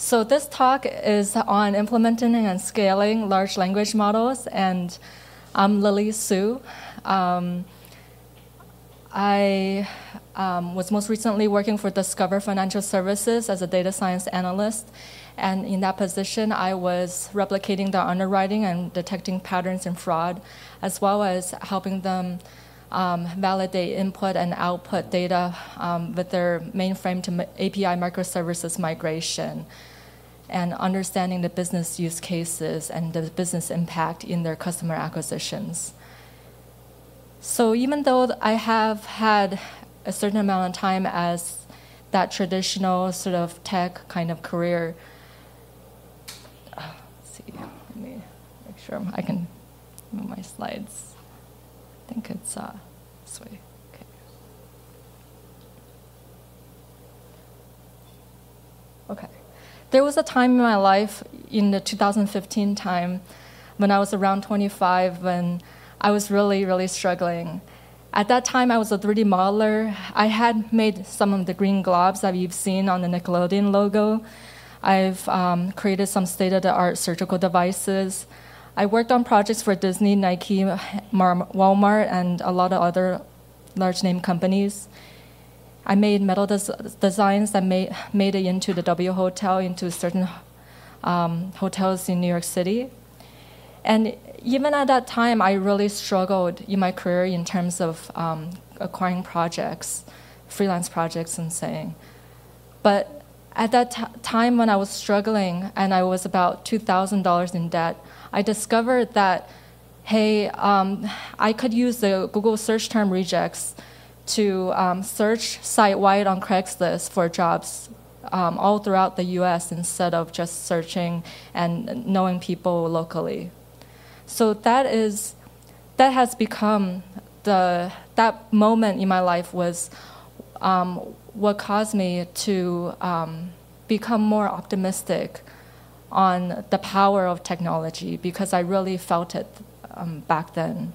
So this talk is on implementing and scaling large language models, and I'm Lily Su. Um, I um, was most recently working for Discover Financial Services as a data science analyst. And in that position, I was replicating their underwriting and detecting patterns in fraud, as well as helping them um, validate input and output data um, with their mainframe to API microservices migration and understanding the business use cases and the business impact in their customer acquisitions. So even though I have had a certain amount of time as that traditional sort of tech kind of career, uh, let's see, let me make sure I can move my slides. I think it's uh, this way. Okay. Okay. There was a time in my life in the 2015 time when I was around 25 when I was really, really struggling. At that time, I was a 3D modeler. I had made some of the green globs that you've seen on the Nickelodeon logo. I've um, created some state of the art surgical devices. I worked on projects for Disney, Nike, Walmart, and a lot of other large name companies. I made metal des- designs that made, made it into the W Hotel, into certain um, hotels in New York City. And even at that time, I really struggled in my career in terms of um, acquiring projects, freelance projects, and saying. But at that time when I was struggling and I was about $2,000 in debt, I discovered that, hey, um, I could use the Google search term regex to um, search site wide on Craigslist for jobs um, all throughout the US instead of just searching and knowing people locally. So that is that has become the that moment in my life was um, what caused me to um, become more optimistic on the power of technology because I really felt it um, back then.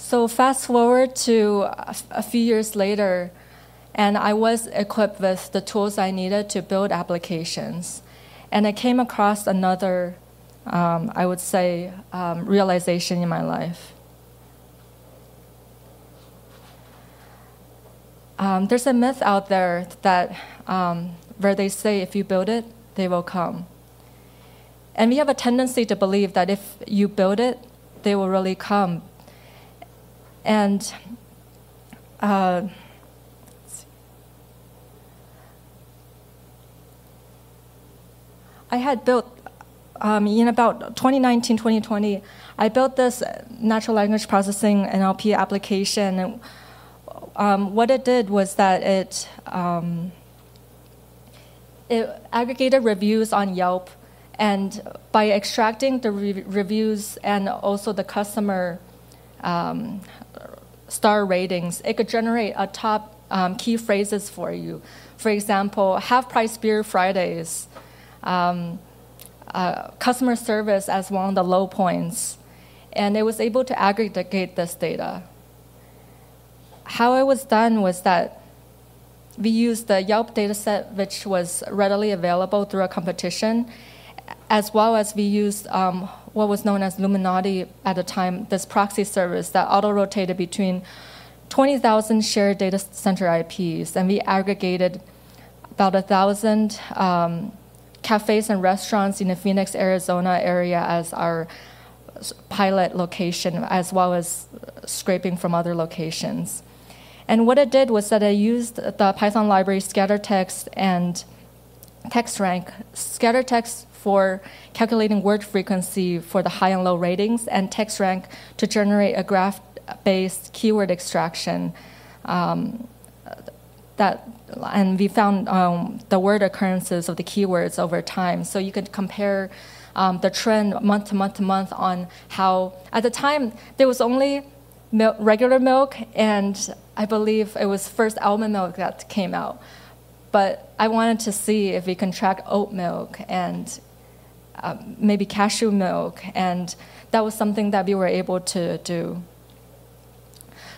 So fast forward to a few years later, and I was equipped with the tools I needed to build applications. And I came across another um, I would say, um, realization in my life. Um, there's a myth out there that um, where they say if you build it, they will come. And we have a tendency to believe that if you build it, they will really come. And uh, I had built um, in about 2019, 2020, I built this natural language processing NLP application. Um, what it did was that it um, it aggregated reviews on Yelp, and by extracting the re- reviews and also the customer um, star ratings, it could generate a top um, key phrases for you. For example, half price beer Fridays. Um, uh, customer service as one of the low points, and it was able to aggregate this data. How it was done was that we used the Yelp dataset, which was readily available through a competition, as well as we used um, what was known as Luminati at the time, this proxy service that auto rotated between 20,000 shared data center IPs, and we aggregated about a thousand um, cafes and restaurants in the Phoenix, Arizona area as our pilot location, as well as scraping from other locations. And what it did was that it used the Python library scattertext and TextRank. ScatterText for calculating word frequency for the high and low ratings, and TextRank to generate a graph based keyword extraction um, that and we found um, the word occurrences of the keywords over time. So you could compare um, the trend month to month to month on how, at the time, there was only regular milk, and I believe it was first almond milk that came out. But I wanted to see if we can track oat milk and uh, maybe cashew milk, and that was something that we were able to do.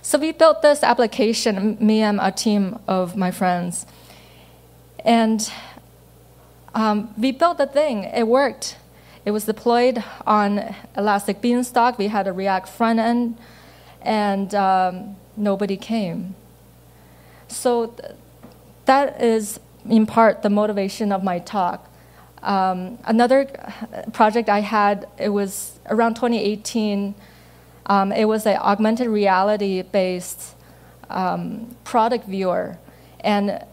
So we built this application, me and a team of my friends. And um, we built the thing, it worked. It was deployed on Elastic Beanstalk. We had a React front end, and um, nobody came. So th- that is, in part, the motivation of my talk. Um, another project I had, it was around 2018. Um, it was an augmented reality based um, product viewer. And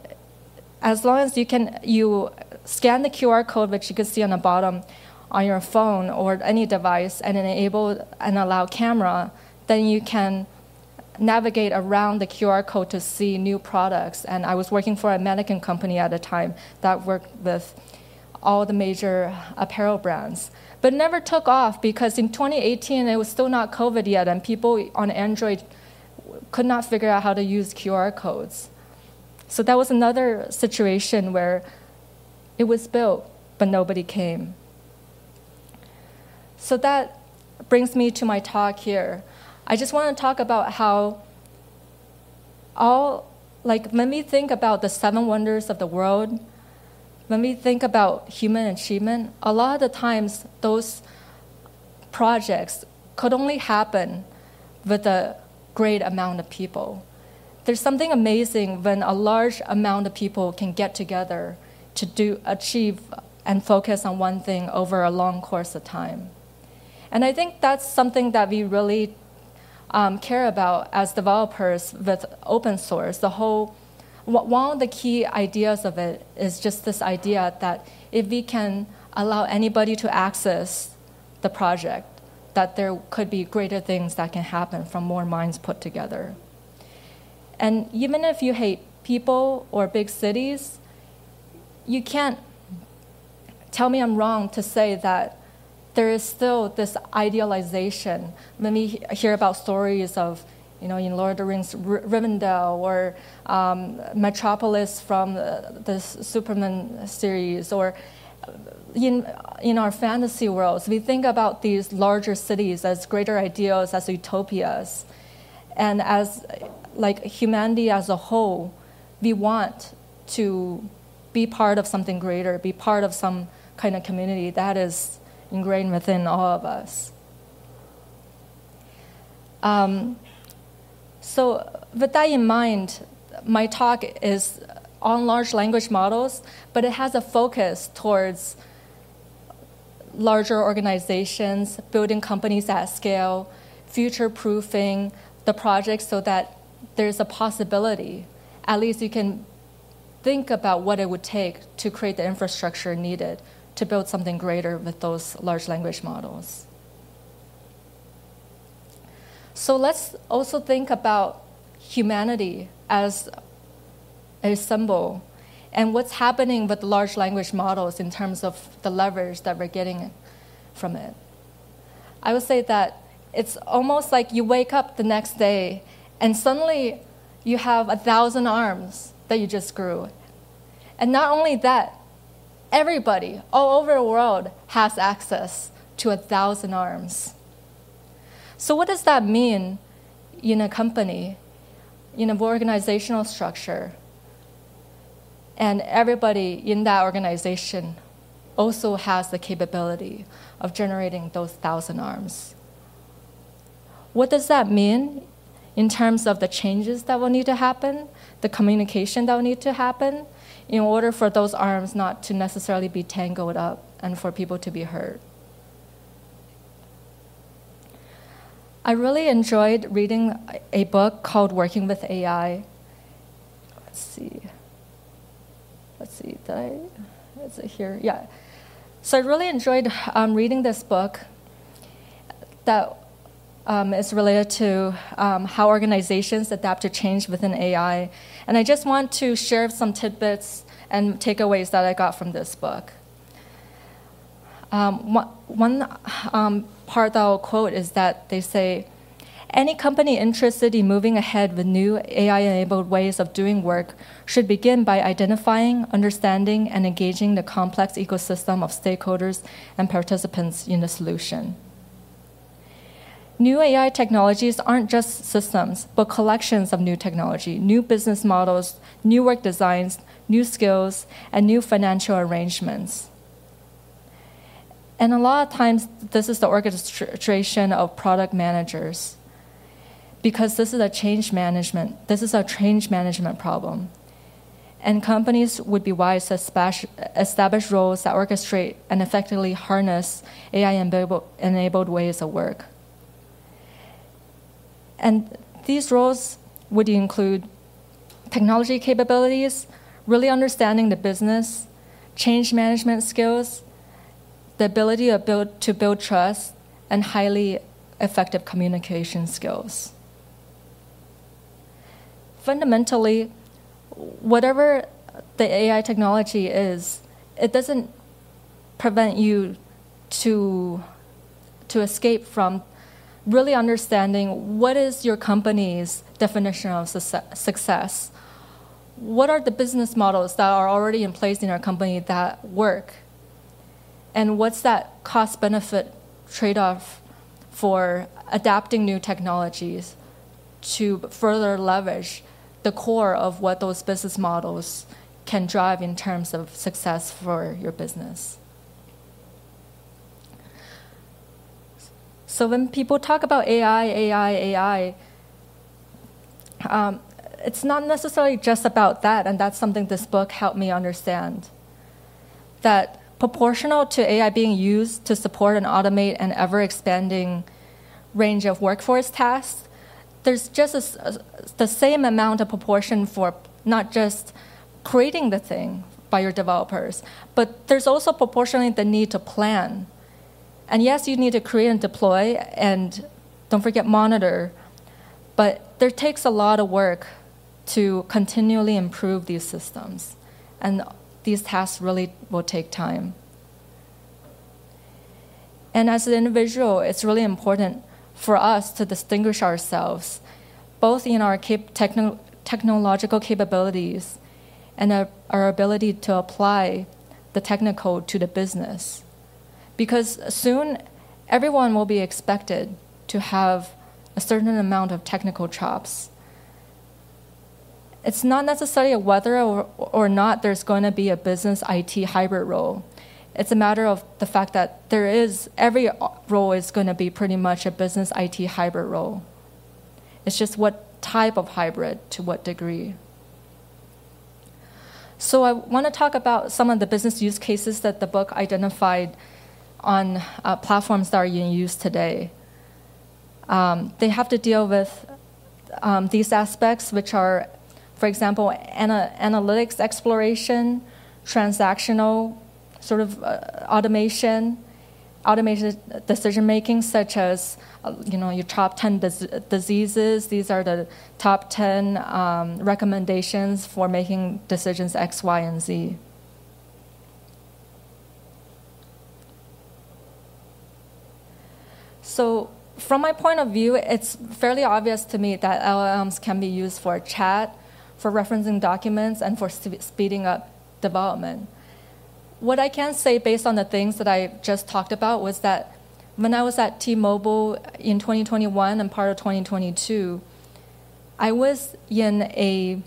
as long as you can, you scan the QR code, which you can see on the bottom on your phone or any device, and enable and allow camera, then you can navigate around the QR code to see new products. And I was working for a mannequin company at the time that worked with all the major apparel brands. But never took off because in 2018 it was still not COVID yet, and people on Android could not figure out how to use QR codes. So that was another situation where it was built, but nobody came. So that brings me to my talk here. I just want to talk about how all, like, when we think about the seven wonders of the world, when we think about human achievement, a lot of the times those projects could only happen with a great amount of people. There's something amazing when a large amount of people can get together to do, achieve and focus on one thing over a long course of time. And I think that's something that we really um, care about as developers with open source. The whole one of the key ideas of it is just this idea that if we can allow anybody to access the project, that there could be greater things that can happen from more minds put together. And even if you hate people or big cities, you can't tell me I'm wrong to say that there is still this idealization. Let me hear about stories of, you know, in Lord of the Rings, R- Rivendell or um, Metropolis from the, the, Superman series, or in, in our fantasy worlds, we think about these larger cities as greater ideals, as utopias. And as like humanity as a whole, we want to be part of something greater, be part of some kind of community that is ingrained within all of us. Um, so, with that in mind, my talk is on large language models, but it has a focus towards larger organizations, building companies at scale, future proofing the project so that there's a possibility. At least you can think about what it would take to create the infrastructure needed to build something greater with those large language models. So let's also think about humanity as a symbol and what's happening with large language models in terms of the leverage that we're getting from it. I would say that it's almost like you wake up the next day and suddenly you have a thousand arms that you just grew. And not only that, everybody all over the world has access to a thousand arms. So, what does that mean in a company, in an organizational structure? And everybody in that organization also has the capability of generating those thousand arms. What does that mean in terms of the changes that will need to happen, the communication that will need to happen, in order for those arms not to necessarily be tangled up and for people to be hurt? I really enjoyed reading a book called Working with AI. Let's see let's see, did I, is it here? Yeah. So I really enjoyed um, reading this book that um, is related to um, how organizations adapt to change within AI. And I just want to share some tidbits and takeaways that I got from this book. Um, one, one um, part that I'll quote is that they say, any company interested in moving ahead with new AI enabled ways of doing work should begin by identifying, understanding, and engaging the complex ecosystem of stakeholders and participants in the solution. New AI technologies aren't just systems, but collections of new technology, new business models, new work designs, new skills, and new financial arrangements. And a lot of times, this is the orchestration of product managers because this is a change management. This is a change management problem. And companies would be wise to establish roles that orchestrate and effectively harness AI enabled ways of work. And these roles would include technology capabilities, really understanding the business, change management skills, the ability to build, to build trust, and highly effective communication skills. Fundamentally, whatever the AI technology is, it doesn't prevent you to, to escape from really understanding what is your company's definition of success. What are the business models that are already in place in our company that work? And what's that cost benefit trade off for adapting new technologies to further leverage the core of what those business models can drive in terms of success for your business. So when people talk about AI, AI, AI, um, it's not necessarily just about that, and that's something this book helped me understand. That proportional to AI being used to support and automate an ever expanding range of workforce tasks, there's just a, a, the same amount of proportion for not just creating the thing by your developers, but there's also proportionally the need to plan. And yes, you need to create and deploy, and don't forget monitor, but there takes a lot of work to continually improve these systems. And these tasks really will take time. And as an individual, it's really important for us to distinguish ourselves, both in our cap- techno- technological capabilities and our, our ability to apply the technical to the business. Because soon, everyone will be expected to have a certain amount of technical chops. It's not necessarily whether or, or not there's going to be a business IT hybrid role. It's a matter of the fact that there is, every role is going to be pretty much a business IT hybrid role. It's just what type of hybrid to what degree. So I want to talk about some of the business use cases that the book identified on uh, platforms that are in use today. Um, they have to deal with um, these aspects, which are, for example, ana- analytics exploration, transactional sort of uh, automation, automated decision making, such as uh, you know your top 10 dis- diseases. These are the top 10 um, recommendations for making decisions X, Y, and Z. So, from my point of view, it's fairly obvious to me that LLMs can be used for chat, for referencing documents, and for speeding up development. What I can say based on the things that I just talked about was that when I was at T-Mobile in 2021 and part of 2022, I was in a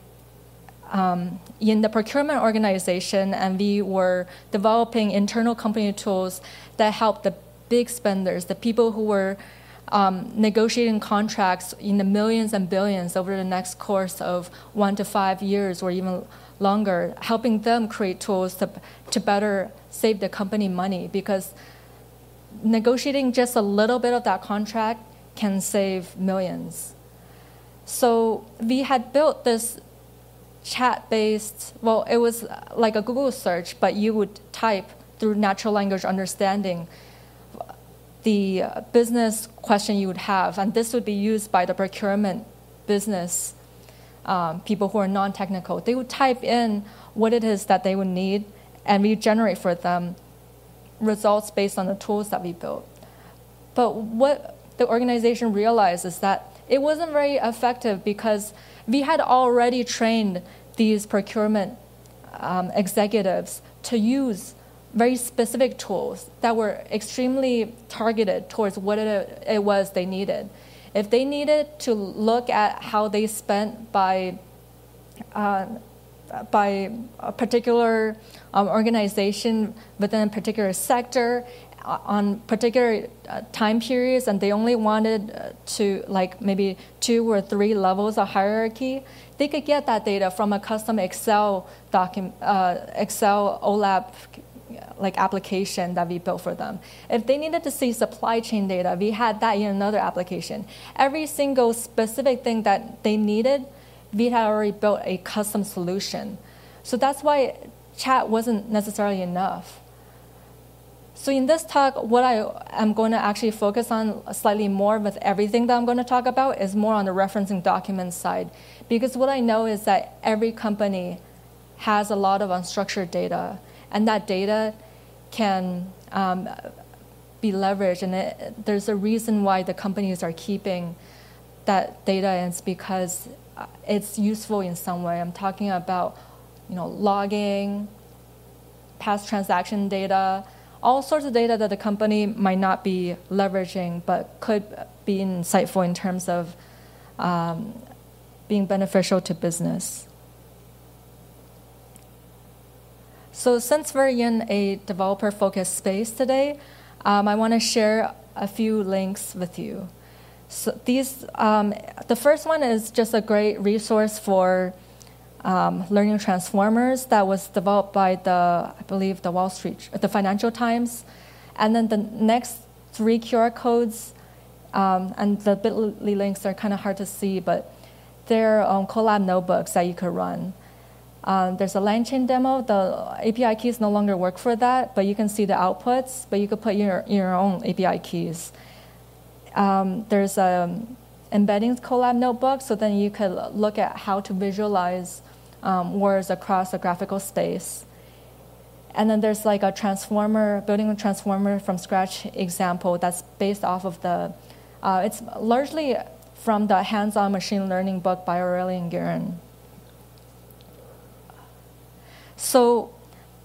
um, in the procurement organization, and we were developing internal company tools that helped the big spenders, the people who were um, negotiating contracts in the millions and billions over the next course of one to five years or even longer, helping them create tools to, to better save the company money because negotiating just a little bit of that contract can save millions. So we had built this chat based, well, it was like a Google search, but you would type through natural language understanding the business question you would have, and this would be used by the procurement business um, people who are non-technical. They would type in what it is that they would need, and we generate for them results based on the tools that we built. But what the organization realized is that it wasn't very effective because we had already trained these procurement um, executives to use very specific tools that were extremely targeted towards what it, it was they needed. If they needed to look at how they spent by uh, by a particular um, organization within a particular sector uh, on particular uh, time periods and they only wanted uh, to like maybe two or three levels of hierarchy they could get that data from a custom excel document excel olap like application that we built for them if they needed to see supply chain data we had that in another application every single specific thing that they needed we had already built a custom solution. So that's why chat wasn't necessarily enough. So in this talk, what I am going to actually focus on slightly more with everything that I'm going to talk about is more on the referencing documents side. Because what I know is that every company has a lot of unstructured data, and that data can um, be leveraged. And it, there's a reason why the companies are keeping that data, and it's because it's useful in some way. I'm talking about, you know, logging, past transaction data, all sorts of data that the company might not be leveraging, but could be insightful in terms of um, being beneficial to business. So, since we're in a developer focused space today, um, I want to share a few links with you. So these, um, the first one is just a great resource for um, learning transformers that was developed by the, I believe, the Wall Street, the Financial Times. And then the next three QR codes, um, and the bit.ly links are kind of hard to see, but they're um, Colab notebooks that you could run. Um, there's a LangChain demo. The API keys no longer work for that, but you can see the outputs, but you could put your, your own API keys. Um, there's an embeddings Colab notebook, so then you could look at how to visualize um, words across a graphical space. And then there's like a transformer, building a transformer from scratch example that's based off of the, uh, it's largely from the hands-on machine learning book by Aurélien Géron. So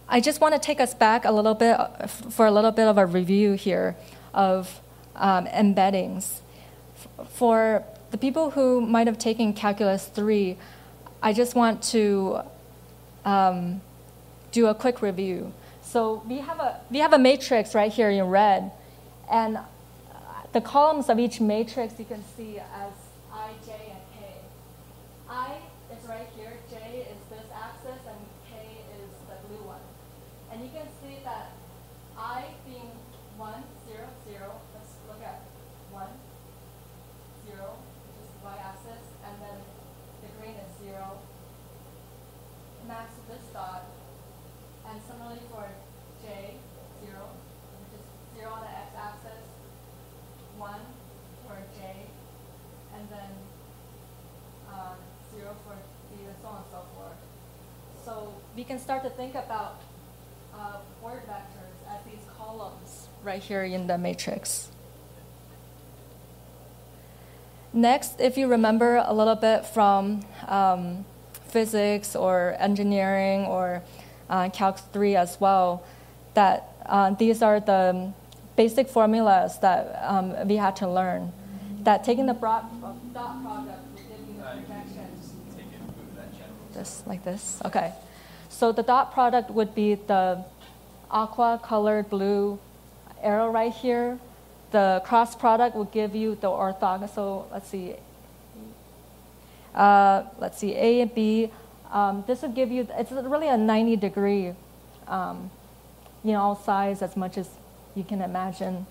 I just want to take us back a little bit for a little bit of a review here of um, embeddings. For the people who might have taken Calculus 3, I just want to um, do a quick review. So we have, a, we have a matrix right here in red, and the columns of each matrix you can see as i, j, and k. i is right here, j is this axis, and k is the blue one. And you can see that i being 1, 0, 0, we can start to think about uh, word vectors as these columns right here in the matrix. Next, if you remember a little bit from um, physics or engineering or uh, Calc 3 as well, that uh, these are the basic formulas that um, we had to learn. That taking the broad, dot product will give you the projection. Just like this? Okay. So the dot product would be the aqua colored blue arrow right here. The cross product will give you the orthogonal. So let's see. Uh, let's see, A and B. Um, this will give you, it's really a 90 degree, um, you know, size as much as you can imagine.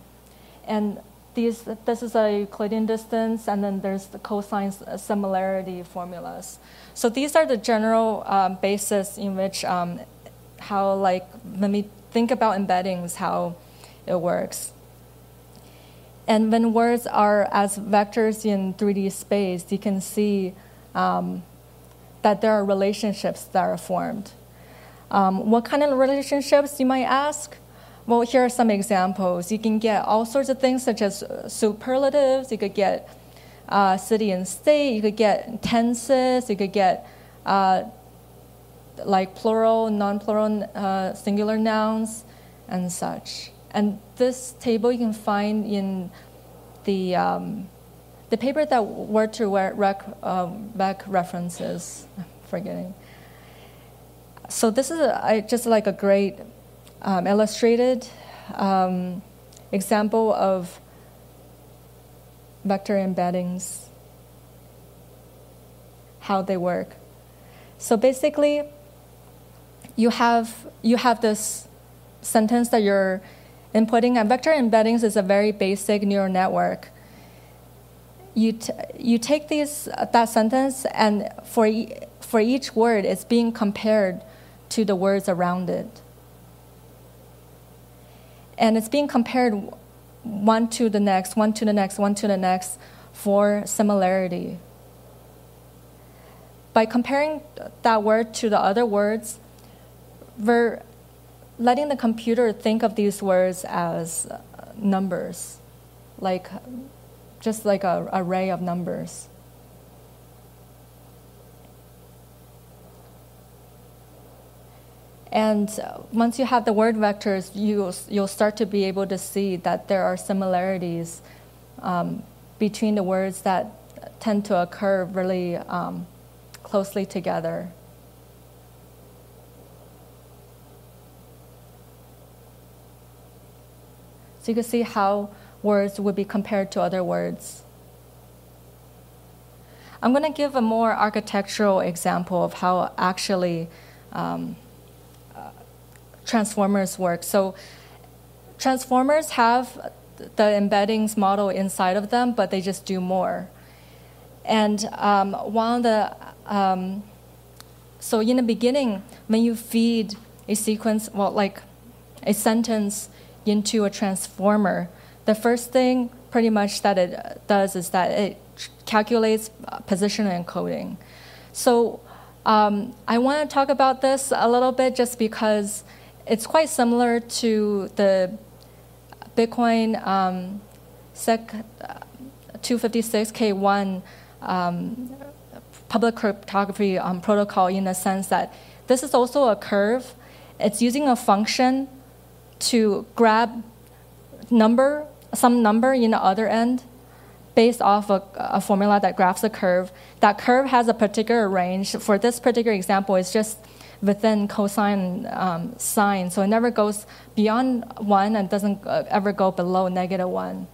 And these, this is a Euclidean distance, and then there's the cosine similarity formulas. So these are the general um, basis in which um, how like when we think about embeddings, how it works. And when words are as vectors in 3D space, you can see um, that there are relationships that are formed. Um, what kind of relationships, you might ask? Well, here are some examples. You can get all sorts of things such as superlatives, you could get uh, city and state, you could get tenses, you could get uh, like plural, non plural, uh, singular nouns. and such. And this table you can find in the, um, the paper that Word to Rec, uh, Vec references. I'm forgetting. So this is just like a great um, illustrated um, example of vector embeddings, how they work. So basically, you have you have this sentence that you're inputting, and vector embeddings is a very basic neural network. You, you take these, that sentence, and for, e- for each word, it's being compared to the words around it. And it's being compared one to the next, one to the next, one to the next for similarity. By comparing that word to the other words, we're letting the computer think of these words as uh, numbers, like just like an array of numbers. And once you have the word vectors, you, you'll start to be able to see that there are similarities um, between the words that tend to occur really um, closely together. So you can see how words would be compared to other words. I'm going to give a more architectural example of how actually um, transformers work. So transformers have the embeddings model inside of them, but they just do more. And um, the um, so in the beginning, when you feed a sequence, well, like a sentence into a transformer, the first thing pretty much that it does is that it calculates position encoding. So um, I want to talk about this a little bit just because it's quite similar to the Bitcoin um, SEC 256K1 um, public cryptography um, protocol in the sense that this is also a curve. It's using a function to grab number, some number in the other end based off a, a, formula that graphs a curve. That curve has a particular range. For this particular example, it's just within cosine um, sine, so it never goes beyond one and doesn't uh, ever go below negative one.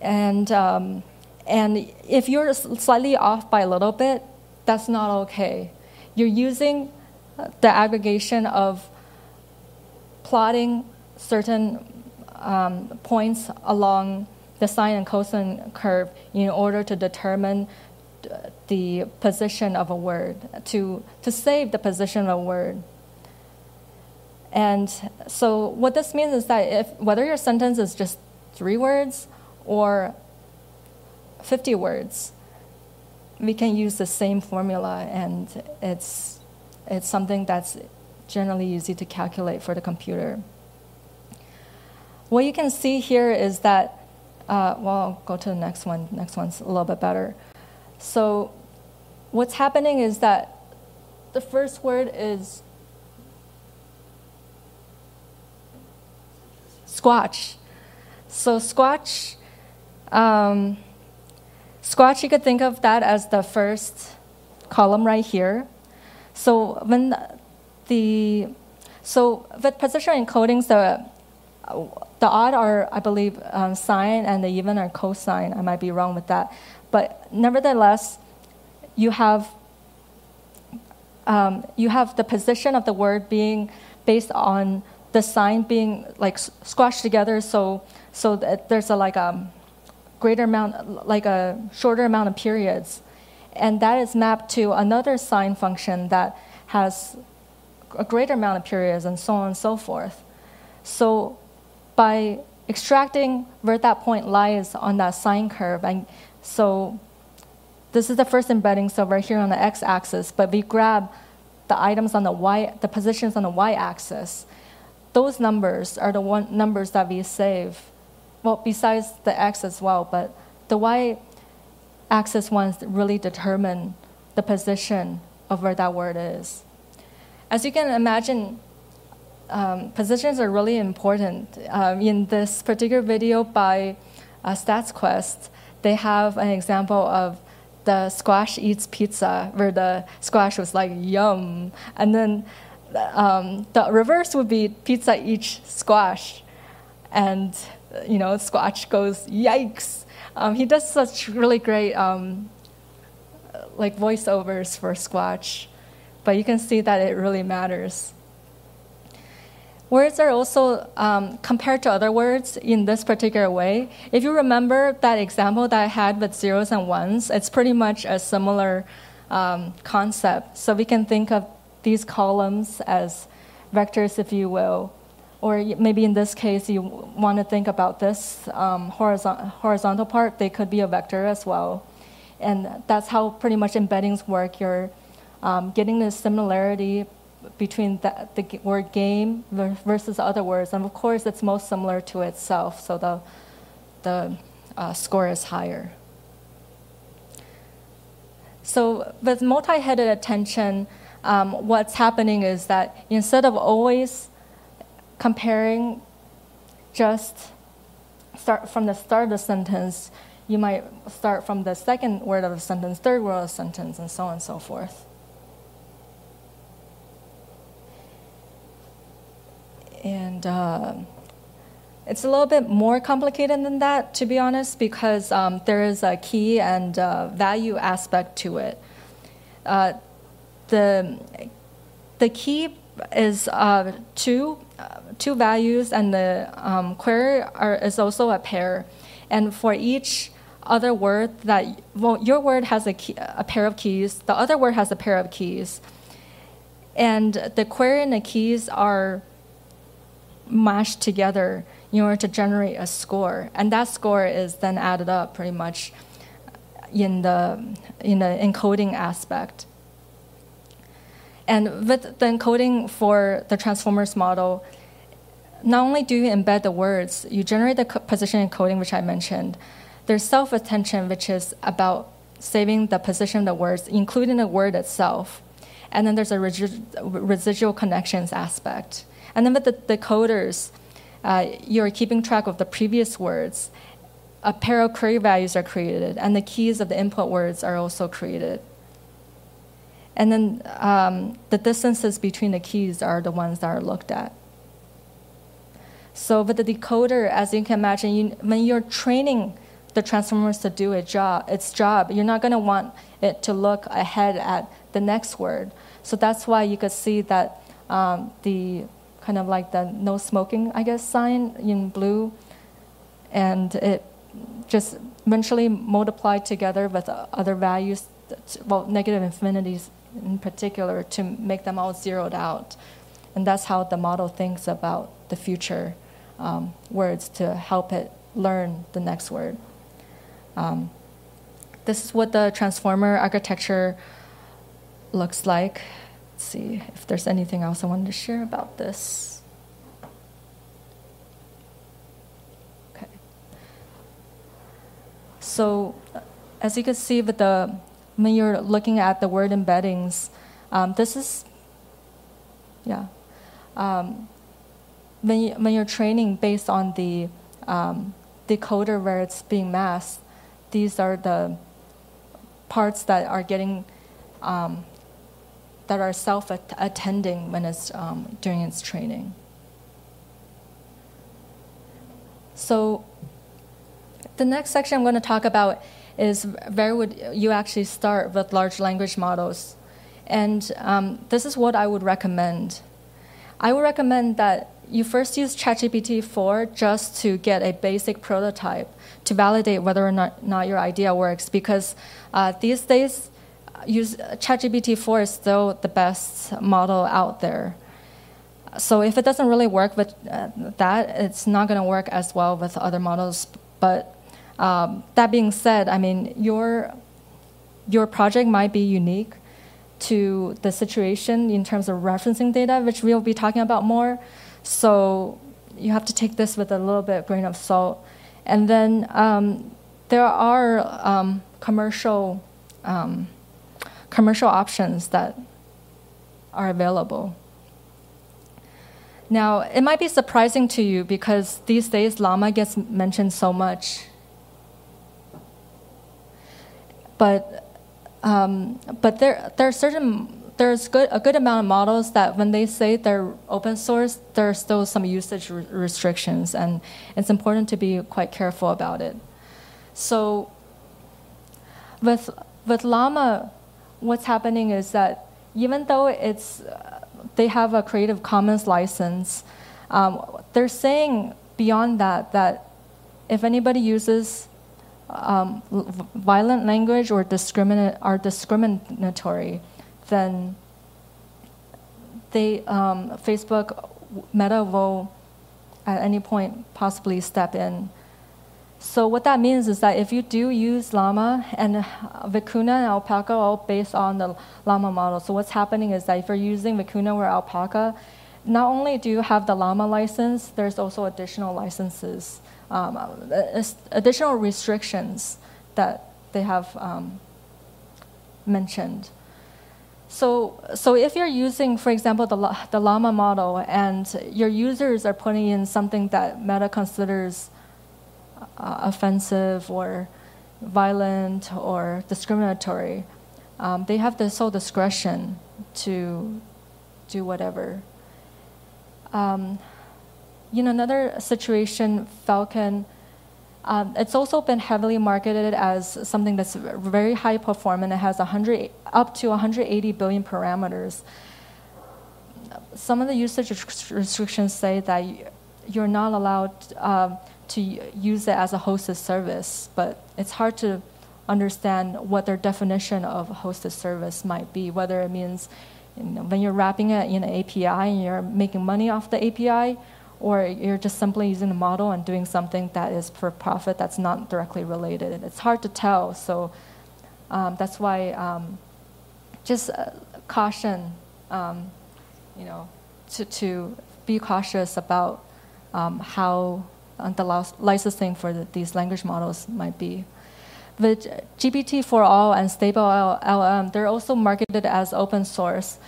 And um, and if you're slightly off by a little bit, that's not okay. You're using the aggregation of plotting certain um, points along the sine and cosine curve in order to determine the position of a word, to, to save the position of a word. And so, what this means is that if whether your sentence is just three words or 50 words, we can use the same formula, and it's, it's something that's generally easy to calculate for the computer. What you can see here is that, uh, well, I'll go to the next one. Next one's a little bit better. So, what's happening is that the first word is squatch. So, squatch, um, squatch, you could think of that as the first column right here. So, when the so with position encodings, the the odd are, I believe, um, sine, and the even are cosine. I might be wrong with that, but nevertheless, you have um, you have the position of the word being based on the sine being like squashed together, so so that there's a like a greater amount, like a shorter amount of periods, and that is mapped to another sine function that has a greater amount of periods and so on and so forth. So by extracting where that point lies on that sine curve, and so this is the first embedding, so we're here on the x-axis, but we grab the items on the y, the positions on the y-axis. Those numbers are the one numbers that we save. Well, besides the x as well, but the y-axis ones really determine the position of where that word is. As you can imagine, um, positions are really important. Um, in this particular video by uh, StatQuest, they have an example of the squash eats pizza, where the squash was like yum, and then um, the reverse would be pizza eats squash, and you know squash goes yikes. Um, he does such really great um, like voiceovers for squash, but you can see that it really matters. Words are also um, compared to other words in this particular way. If you remember that example that I had with zeros and ones, it's pretty much a similar um, concept. So we can think of these columns as vectors, if you will. Or maybe in this case, you want to think about this um, horizontal, horizontal part, they could be a vector as well. And that's how pretty much embeddings work. You're um, getting the similarity between the, the, word game versus other words. And of course, it's most similar to itself, so the, the uh, score is higher. So with multi-headed attention, um, what's happening is that instead of always comparing just start from the start of the sentence, you might start from the second word of the sentence, third word of the sentence, and so on and so forth. And uh, it's a little bit more complicated than that, to be honest, because um, there is a key and uh, value aspect to it. Uh, the, the key is uh, two, uh, two values, and the um, query are, is also a pair. And for each other word that, well, your word has a, key, a pair of keys, the other word has a pair of keys. And the query and the keys are mashed together in order to generate a score. And that score is then added up pretty much in the, in the encoding aspect. And with the encoding for the transformers model, not only do you embed the words, you generate the position encoding, which I mentioned. There's self attention, which is about saving the position of the words, including the word itself. And then there's a residual connections aspect. And then with the decoders, uh, you're keeping track of the previous words. A pair of query values are created, and the keys of the input words are also created. And then um, the distances between the keys are the ones that are looked at. So with the decoder, as you can imagine, you, when you're training the transformers to do a job, its job, you're not going to want it to look ahead at the next word. So that's why you could see that um, the kind of like the no smoking, I guess, sign in blue. And it just eventually multiplied together with other values, well, negative infinities in particular, to make them all zeroed out. And that's how the model thinks about the future um, words to help it learn the next word. Um, this is what the transformer architecture looks like see if there's anything else I wanted to share about this. Okay. So, as you can see with the when you're looking at the word embeddings, um, this is yeah. Um, when, you, when you're training based on the um, decoder where it's being masked, these are the parts that are getting um, that are self-attending when it's um, during its training. So the next section I'm going to talk about is where would you actually start with large language models, and um, this is what I would recommend. I would recommend that you first use ChatGPT 4 just to get a basic prototype to validate whether or not, not your idea works because uh, these days use ChatGPT 4 is still the best model out there. So if it doesn't really work with uh, that, it's not going to work as well with other models. But um, that being said, I mean your your project might be unique to the situation in terms of referencing data, which we'll be talking about more. So you have to take this with a little bit grain of salt. And then um, there are um, commercial um, commercial options that are available. Now, it might be surprising to you because these days llama gets mentioned so much. But, um, but there, there are certain there's good, a good amount of models that when they say they're open source, there are still some usage re- restrictions, and it's important to be quite careful about it. So, with with Llama, what's happening is that even though it's they have a Creative Commons license, um, they're saying beyond that that if anybody uses um, violent language or discriminate are discriminatory, then they, um, Facebook, Meta will at any point possibly step in. So what that means is that if you do use Llama and Vicuna and Alpaca all based on the Llama model. So what's happening is that if you're using Vicuna or Alpaca, not only do you have the Llama license, there's also additional licenses, um, additional restrictions that they have um, mentioned. So, so if you're using, for example, the, the Llama model and your users are putting in something that Meta considers uh, offensive or violent or discriminatory, um, they have the sole discretion to do whatever. Um, you know, another situation, Falcon um, it's also been heavily marketed as something that's very high performant. It has 100, up to 180 billion parameters. Some of the usage restrictions say that you're not allowed um, to use it as a hosted service, but it's hard to understand what their definition of hosted service might be, whether it means you know, when you're wrapping it in an API and you're making money off the API, or you're just simply using a model and doing something that is for profit that's not directly related. It's hard to tell, so um, that's why um, just uh, caution, um, you know, to, to be cautious about um, how the licensing for the, these language models might be. With GPT4All and Stable LM, they're also marketed as open source.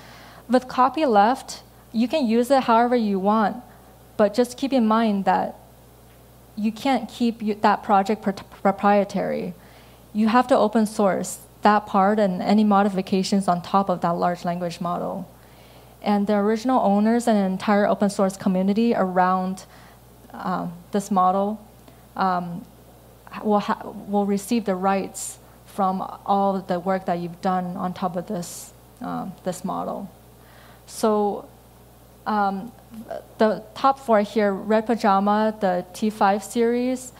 With copyleft, you can use it however you want but just keep in mind that you can't keep that project proprietary. You have to open source that part and any modifications on top of that large language model. And the original owners and an entire open source community around um, this model um, will, will receive the rights from all the work that you've done on top of this, um, this model. So um, the top four here Red Pajama, the T5 series,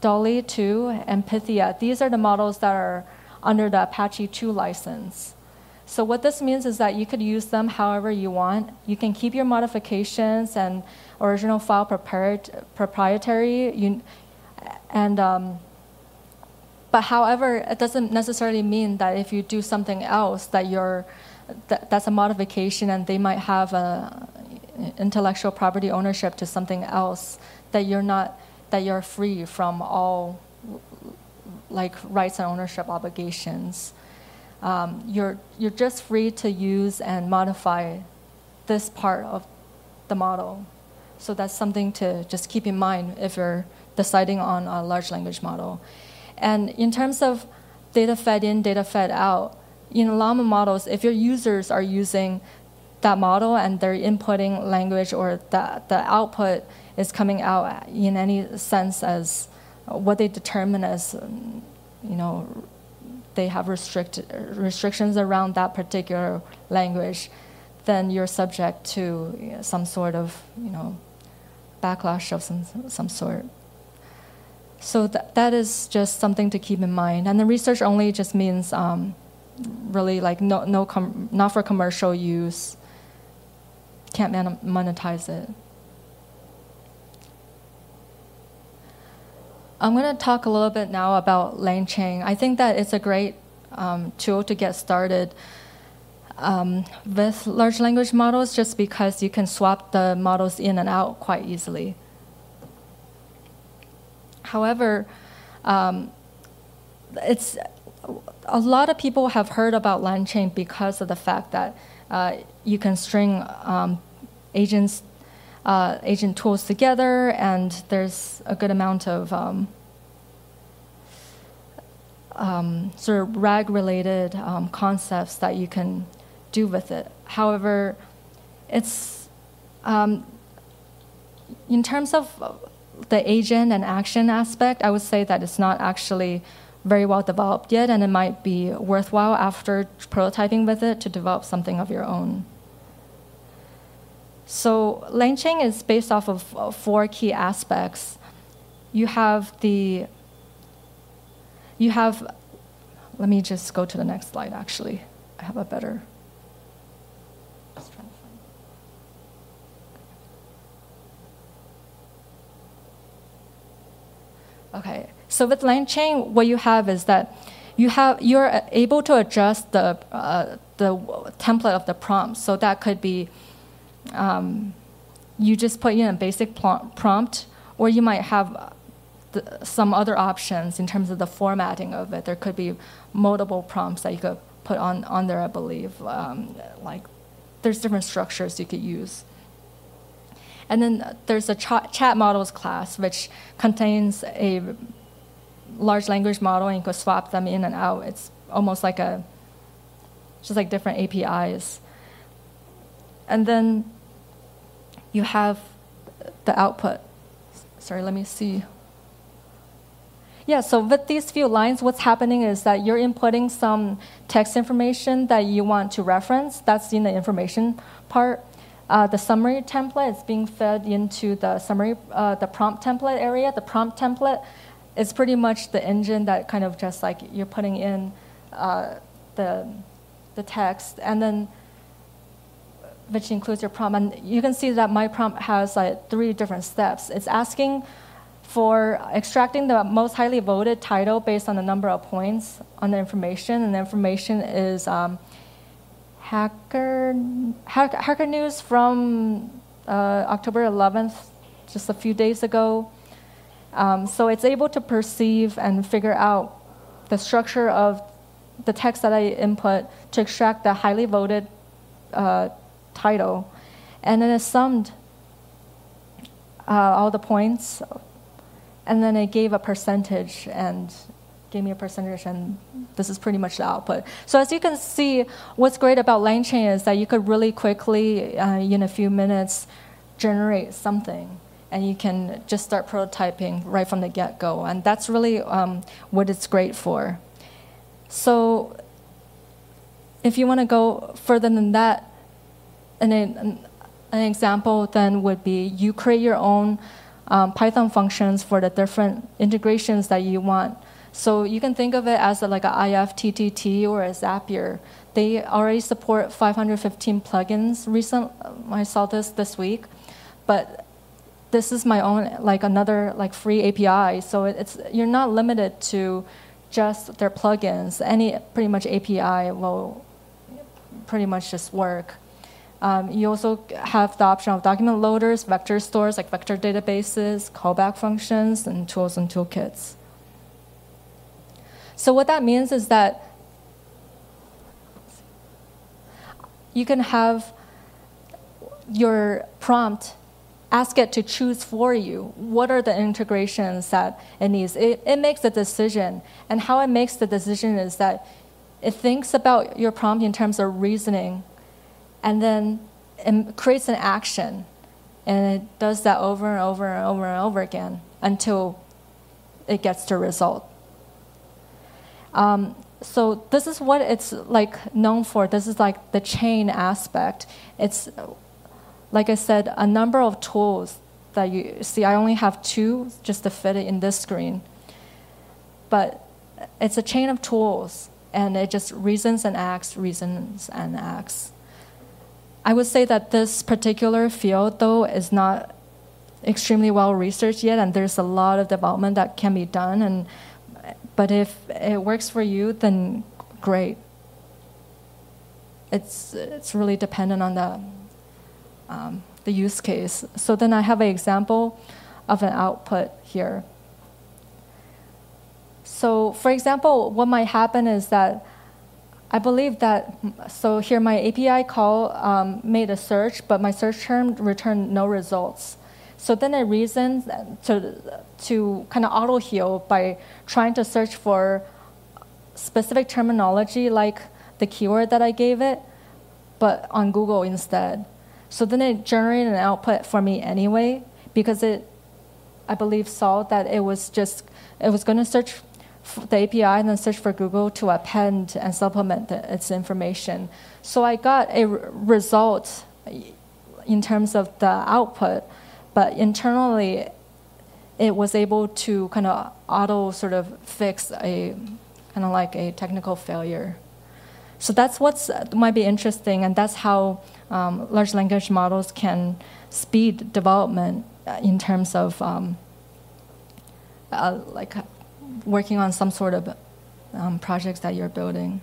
Dolly 2, and Pythia. These are the models that are under the Apache 2 license. So, what this means is that you could use them however you want. You can keep your modifications and original file proprietary. You, and um, but however, it doesn't necessarily mean that if you do something else that you're that, that's a modification and they might have a intellectual property ownership to something else that you're not that you're free from all like rights and ownership obligations. Um, you're you're just free to use and modify this part of the model. So that's something to just keep in mind if you're deciding on a large language model. And in terms of data fed in, data fed out, in Llama models, if your users are using that model and they're inputting language or the, the output is coming out in any sense as what they determine as, you know, they have restrict, restrictions around that particular language, then you're subject to some sort of, you know, backlash of some, some sort. So that, that is just something to keep in mind. And the research only just means um, really like no, no com- not for commercial use can't monetize it. I'm going to talk a little bit now about LangChain. I think that it's a great um, tool to get started um, with large language models just because you can swap the models in and out quite easily. However, um, it's a lot of people have heard about LangChain because of the fact that uh, you can string um, agents uh, agent tools together, and there's a good amount of um, um, sort of RAG related um, concepts that you can do with it. However, it's um, in terms of the agent and action aspect, I would say that it's not actually very well developed yet, and it might be worthwhile after prototyping with it to develop something of your own. So LangChain is based off of four key aspects. You have the you have let me just go to the next slide actually. I have a better Okay, so with LangChain, what you have is that you have you're able to adjust the uh, the template of the prompt. So that could be um, you just put in a basic prompt, or you might have the, some other options in terms of the formatting of it. There could be multiple prompts that you could put on on there. I believe um, like there's different structures you could use. And then there's a ch- chat models class, which contains a large language model, and you could swap them in and out. It's almost like a, just like different APIs. And then you have the output. Sorry, let me see. Yeah, so with these few lines, what's happening is that you're inputting some text information that you want to reference. That's in the information part. Uh, the summary template is being fed into the summary, uh, the prompt template area. The prompt template is pretty much the engine that kind of just like you're putting in uh, the, the text, and then which includes your prompt. And you can see that my prompt has like three different steps. It's asking for extracting the most highly voted title based on the number of points on the information, and the information is um, hacker, hacker, hacker news from uh, October 11th, just a few days ago. Um, so it's able to perceive and figure out the structure of the text that I input to extract the highly voted uh, title. And then it summed uh, all the points, and then it gave a percentage and gave me a percentage, and this is pretty much the output. So as you can see, what's great about LangChain is that you could really quickly, uh, in a few minutes, generate something, and you can just start prototyping right from the get-go, and that's really um, what it's great for. So if you want to go further than that, an, an, an example then would be you create your own um, Python functions for the different integrations that you want so you can think of it as a, like a IFTTT or a Zapier. They already support 515 plugins. Recent, I saw this this week, but this is my own like another like free API. So it's you're not limited to just their plugins. Any pretty much API will pretty much just work. Um, you also have the option of document loaders, vector stores like vector databases, callback functions, and tools and toolkits. So what that means is that you can have your prompt ask it to choose for you what are the integrations that it needs. It, it makes a decision, and how it makes the decision is that it thinks about your prompt in terms of reasoning, and then it creates an action, and it does that over and over and over and over again until it gets the result. Um, so this is what it's like known for. This is like the chain aspect. It's like I said, a number of tools that you see. I only have two just to fit it in this screen, but it's a chain of tools, and it just reasons and acts, reasons and acts. I would say that this particular field, though, is not extremely well researched yet, and there's a lot of development that can be done. And but if it works for you, then great. It's, it's really dependent on the, um, the use case. So then I have an example of an output here. So, for example, what might happen is that I believe that, so here my API call um, made a search, but my search term returned no results. So then I reasoned to, to kind of auto heal by trying to search for specific terminology like the keyword that I gave it, but on Google instead. So then it generated an output for me anyway because it, I believe, saw that it was just, it was going to search the API and then search for Google to append and supplement the, its information. So I got a result in terms of the output, but internally it was able to kind of auto sort of fix a kind of like a technical failure. So that's what might be interesting, and that's how um, large language models can speed development uh, in terms of um, uh, like working on some sort of um, projects that you're building.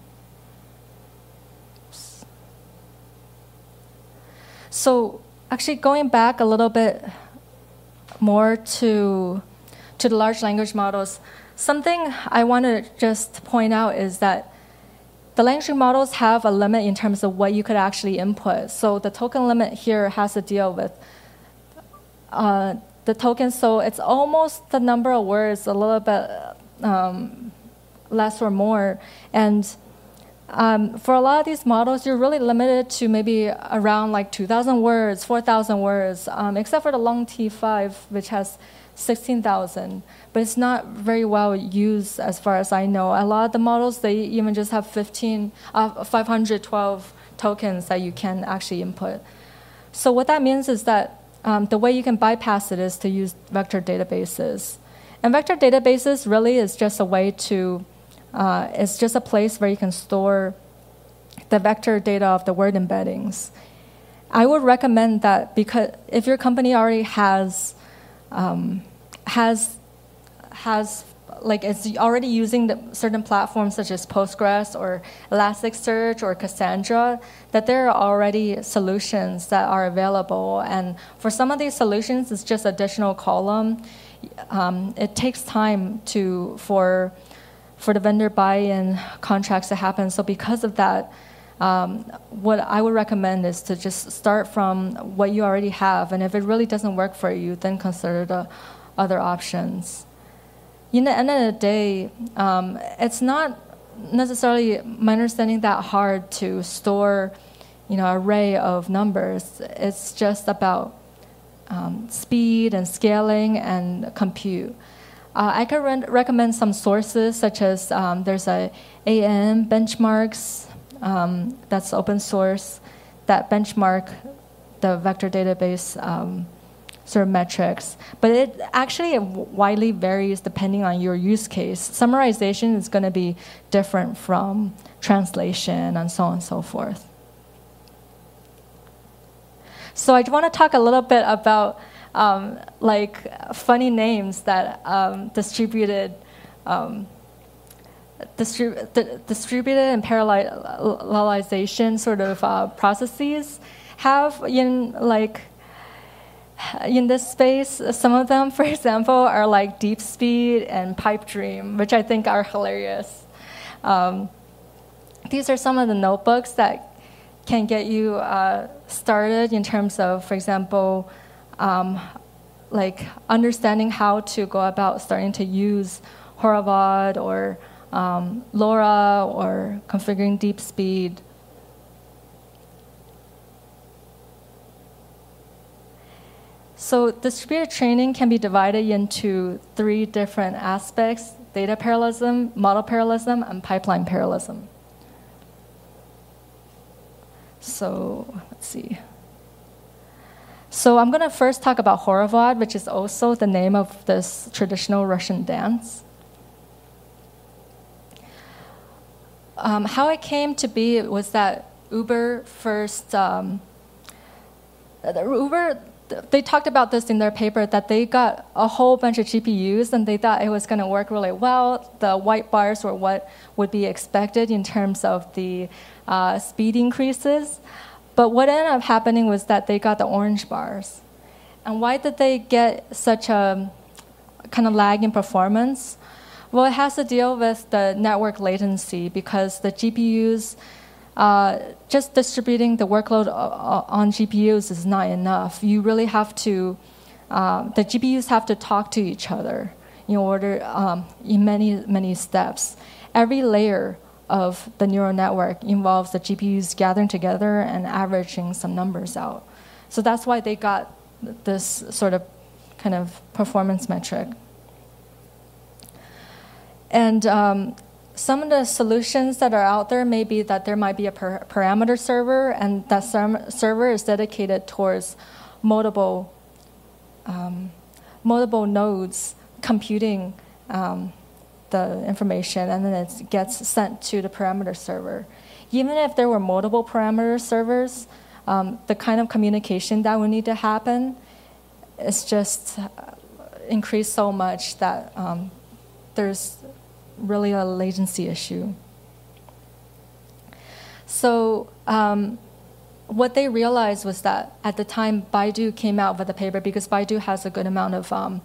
So actually going back a little bit more to to the large language models, something I want to just point out is that the language models have a limit in terms of what you could actually input. So the token limit here has to deal with uh, the token. So it's almost the number of words, a little bit um, less or more. And um, for a lot of these models, you're really limited to maybe around like 2,000 words, 4,000 words, um, except for the long T5, which has 16,000. But it's not very well used as far as I know. A lot of the models, they even just have 15, uh, 512 tokens that you can actually input. So what that means is that um, the way you can bypass it is to use vector databases. And vector databases really is just a way to, uh, it's just a place where you can store the vector data of the word embeddings. I would recommend that because if your company already has um, has has like it's already using certain platforms such as Postgres or Elasticsearch or Cassandra, that there are already solutions that are available. And for some of these solutions, it's just additional column um, it takes time to for for the vendor buy-in contracts to happen. So because of that, um, what I would recommend is to just start from what you already have, and if it really doesn't work for you, then consider the other options. In the end of the day, um, it's not necessarily my understanding that hard to store, you know, array of numbers. It's just about um, speed and scaling and compute. Uh, I can re- recommend some sources such as um, there's a ANN benchmarks um, that's open source that benchmark the vector database um, sort of metrics. But it actually widely varies depending on your use case. Summarization is going to be different from translation and so on and so forth. So I want to talk a little bit about um, like funny names that um, distributed. Um, distrib- distributed and parallelization sort of uh, processes have in like in this space some of them for example are like DeepSpeed and PipeDream which i think are hilarious um, these are some of the notebooks that can get you uh, started in terms of, for example, um, like understanding how to go about starting to use Horovod or um, LoRa or configuring DeepSpeed. So distributed training can be divided into three different aspects, data parallelism, model parallelism, and pipeline parallelism. So let's see. So I'm going to first talk about Horovod, which is also the name of this traditional Russian dance. Um, how it came to be was that Uber first, um, Uber, they talked about this in their paper that they got a whole bunch of GPUs and they thought it was going to work really well. The white bars were what would be expected in terms of the uh, speed increases. But what ended up happening was that they got the orange bars. And why did they get such a kind of lag in performance? Well, it has to deal with the network latency because the GPUs, uh, just distributing the workload on GPUs is not enough. You really have to, uh, the GPUs have to talk to each other in order, um, in many, many steps. Every layer of the neural network involves the GPUs gathering together and averaging some numbers out. So that's why they got this sort of kind of performance metric. And um, some of the solutions that are out there may be that there might be a per- parameter server, and that server is dedicated towards multiple, um, multiple nodes computing um, the information, and then it gets sent to the parameter server. Even if there were multiple parameter servers, um, the kind of communication that would need to happen is just uh, increased so much that um, there's really a latency issue. So, um, what they realized was that at the time Baidu came out with a paper, because Baidu has a good amount of um,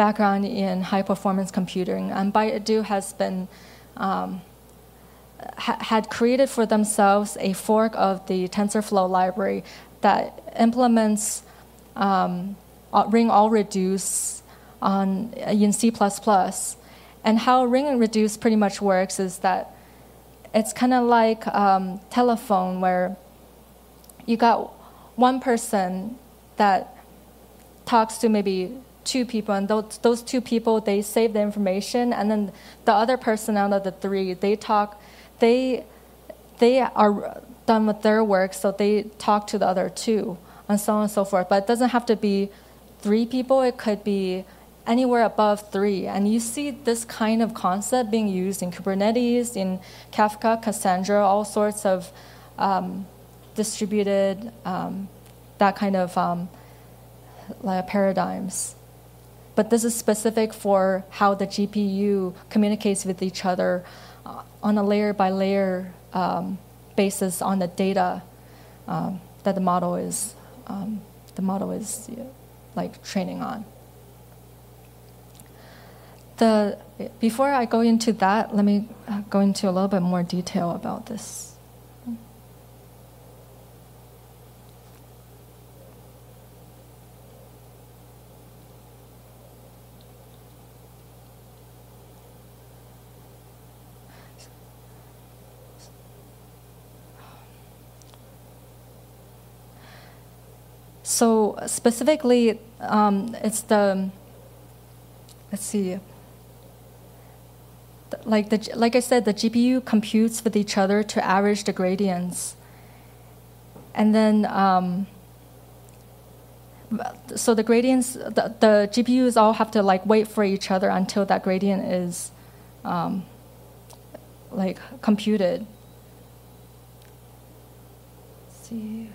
background in high performance computing, and Baidu has been um, ha- had created for themselves a fork of the TensorFlow library that implements um, ring all reduce on in C++. And how ring and reduce pretty much works is that it's kind of like um, telephone where you got one person that talks to maybe two people and those, those two people they save the information and then the other person out of the three they talk they they are done with their work so they talk to the other two and so on and so forth but it doesn't have to be three people it could be anywhere above three. And you see this kind of concept being used in Kubernetes, in Kafka, Cassandra, all sorts of um, distributed, um, that kind of um, like paradigms. But this is specific for how the GPU communicates with each other uh, on a layer by layer um, basis on the data um, that the model is um, the model is like training on the, before I go into that, let me uh, go into a little bit more detail about this. So specifically, um, it's the let's see like the like I said, the GPU computes with each other to average the gradients, and then um, so the gradients, the, the GPUs all have to like wait for each other until that gradient is um, like computed. Let's see.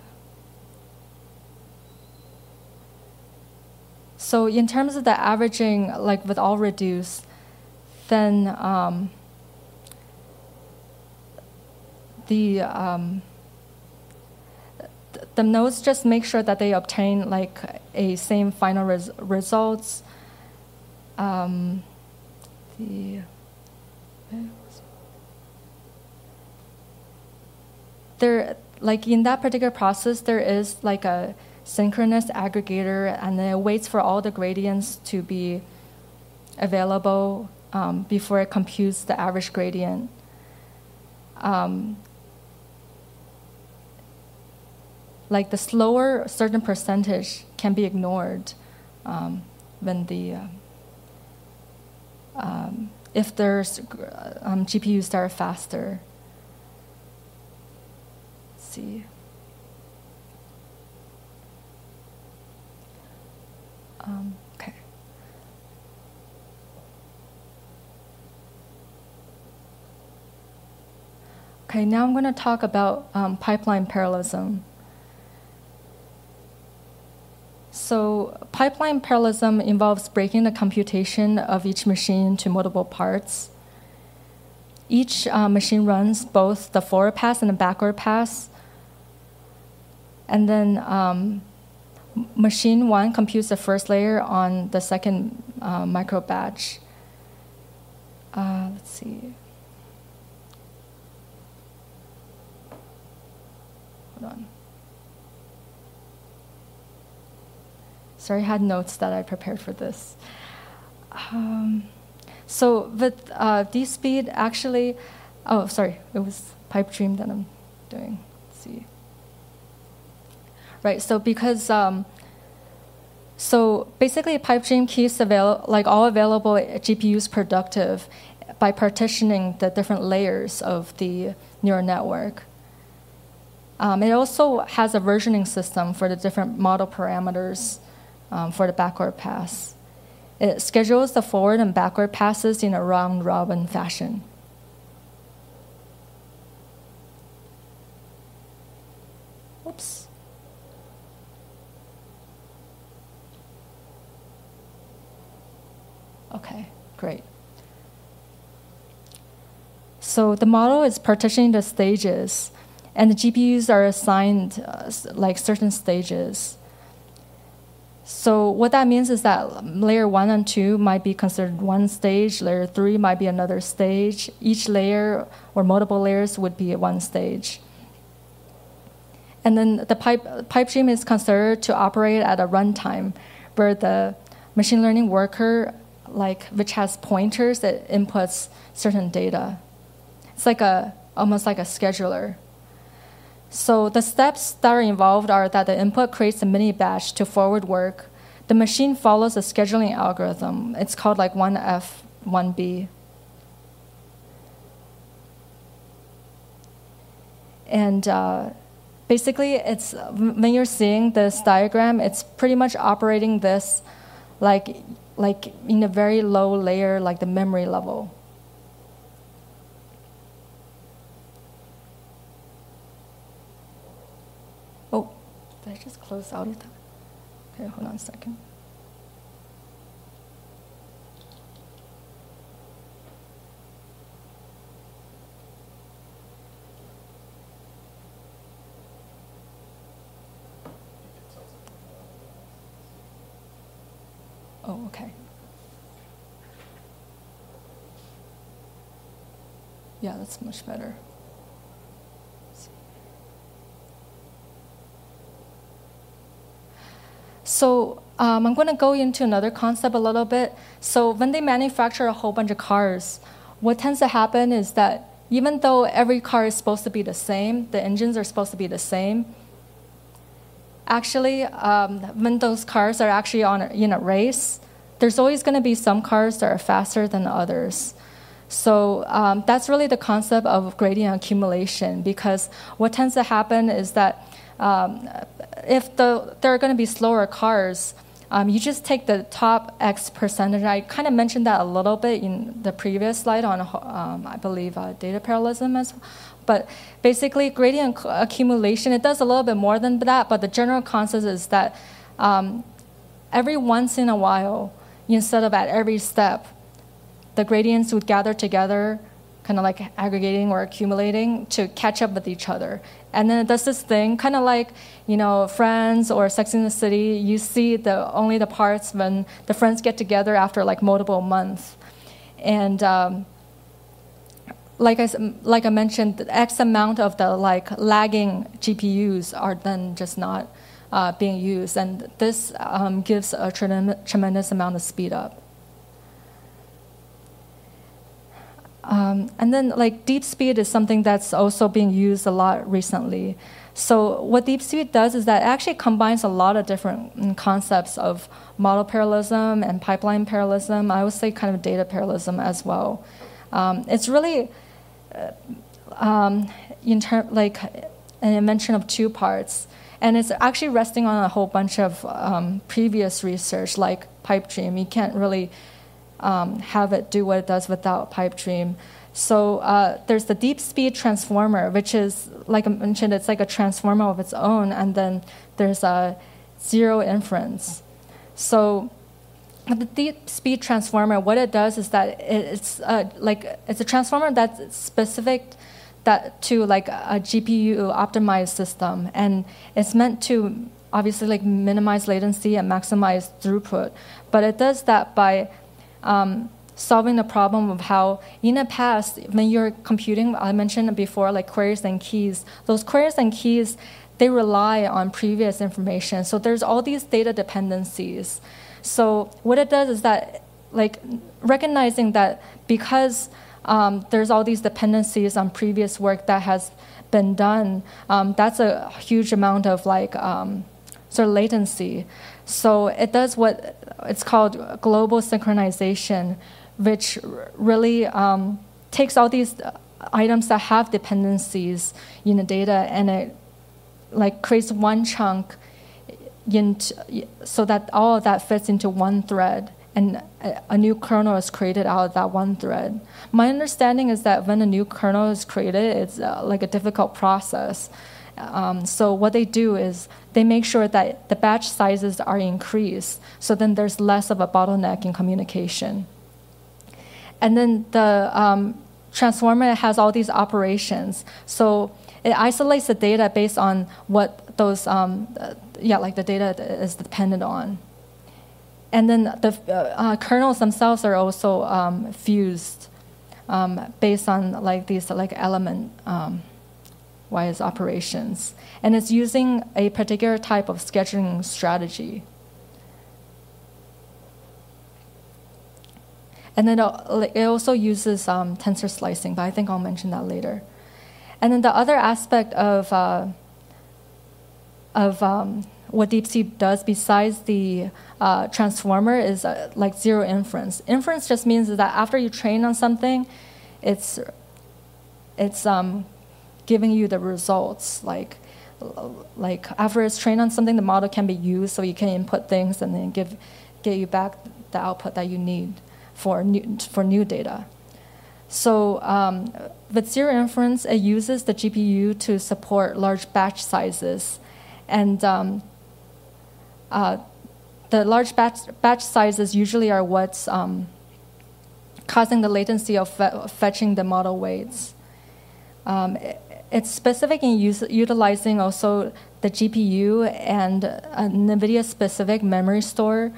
So in terms of the averaging, like with all reduce, then um, the um, the nodes just make sure that they obtain like a same final res- results. Um, the there like in that particular process there is like a synchronous aggregator and then it waits for all the gradients to be available um, before it computes the average gradient. Um, like the slower certain percentage can be ignored um, when the uh, um, if there's um, GPUs that are faster. Let's see. Um, Okay, now I'm going to talk about um, pipeline parallelism. So, pipeline parallelism involves breaking the computation of each machine into multiple parts. Each uh, machine runs both the forward pass and the backward pass. And then um, machine one computes the first layer on the second uh, micro batch. Uh, let's see. Hold on. Sorry, I had notes that I prepared for this. Um, so with uh, DeepSpeed, actually, oh, sorry, it was PipeDream that I'm doing. Let's see. Right, so because, um, so basically PipeDream keeps avail- like all available GPUs productive by partitioning the different layers of the neural network. Um, it also has a versioning system for the different model parameters um, for the backward pass. It schedules the forward and backward passes in a round robin fashion. Oops. Okay, great. So the model is partitioning the stages, and the GPUs are assigned uh, like certain stages. So what that means is that layer one and two might be considered one stage, layer three might be another stage. Each layer or multiple layers would be one stage. And then the pipe, PipeDream is considered to operate at a runtime where the machine learning worker, like which has pointers that inputs certain data. It's like a almost like a scheduler. So the steps that are involved are that the input creates a mini batch to forward work. The machine follows a scheduling algorithm. It's called like 1F, 1B. And uh, basically, it's when you're seeing this diagram, it's pretty much operating this like like in a very low layer, like the memory level. Oh, did I just close out of that? Okay, hold on a second. Oh, okay. Yeah, that's much better. So um, I'm going to go into another concept a little bit. So when they manufacture a whole bunch of cars, what tends to happen is that even though every car is supposed to be the same, the engines are supposed to be the same. Actually, um, when those cars are actually on a, in a race, there's always going to be some cars that are faster than others. So um, that's really the concept of gradient accumulation because what tends to happen is that um, if the, there are going to be slower cars, um, you just take the top X percentage. I kind of mentioned that a little bit in the previous slide on, um, I believe, uh, data parallelism as well. But basically, gradient accumulation, it does a little bit more than that, but the general concept is that um, every once in a while, instead of at every step, the gradients would gather together kind of like aggregating or accumulating to catch up with each other. And then it does this thing, kind of like, you know, Friends or Sex in the City. You see the only the parts when the friends get together after like multiple months. And um, like I, like I mentioned, the X amount of the like lagging GPUs are then just not uh, being used. And this um, gives a tremendous amount of speed up. Um, and then, like DeepSpeed is something that's also being used a lot recently. So what DeepSpeed does is that actually combines a lot of different mm, concepts of model parallelism and pipeline parallelism. I would say kind of data parallelism as well. Um, it's really uh, um, in term like an invention of two parts, and it's actually resting on a whole bunch of um, previous research, like PipeDream. You can't really um, have it do what it does without PipeDream. So uh, there's the DeepSpeed transformer, which is like I mentioned, it's like a transformer of its own, and then there's a zero inference. So the DeepSpeed transformer, what it does is that it's uh, like it's a transformer that's specific that to like a GPU optimized system, and it's meant to obviously like minimize latency and maximize throughput. But it does that by um, solving the problem of how in the past when you're computing i mentioned before like queries and keys those queries and keys they rely on previous information. So there's all these data dependencies. So what it does is that like recognizing that because um, there's all these dependencies on previous work that has been done um, that's a huge amount of like um, sort of latency. So it does what it's called global synchronization which really um, takes all these items that have dependencies in the data and it like creates one chunk so that all of that fits into one thread and a new kernel is created out of that one thread. My understanding is that when a new kernel is created, it's uh, like a difficult process. Um, so what they do is they make sure that the batch sizes are increased, so then there's less of a bottleneck in communication. And then the um, transformer has all these operations. So it isolates the data based on what those, um, uh, yeah, like the data is dependent on. And then the uh, uh, kernels themselves are also um, fused um, based on like these like element um, wise operations. And it's using a particular type of scheduling strategy. And then it also uses um, tensor slicing, but I think I'll mention that later. And then the other aspect of, uh, of um, what DeepSpeed does besides the uh, transformer is uh, like zero inference. Inference just means that after you train on something, it's, it's um, giving you the results. Like, like after it's trained on something, the model can be used so you can input things and then give, get you back the output that you need for new, for new data. So um, with zero inference, it uses the GPU to support large batch sizes. And um, uh, the large batch, batch sizes usually are what's um, causing the latency of fe- fetching the model weights. Um, it, it's specific in utilizing also the GPU and an NVIDIA specific memory store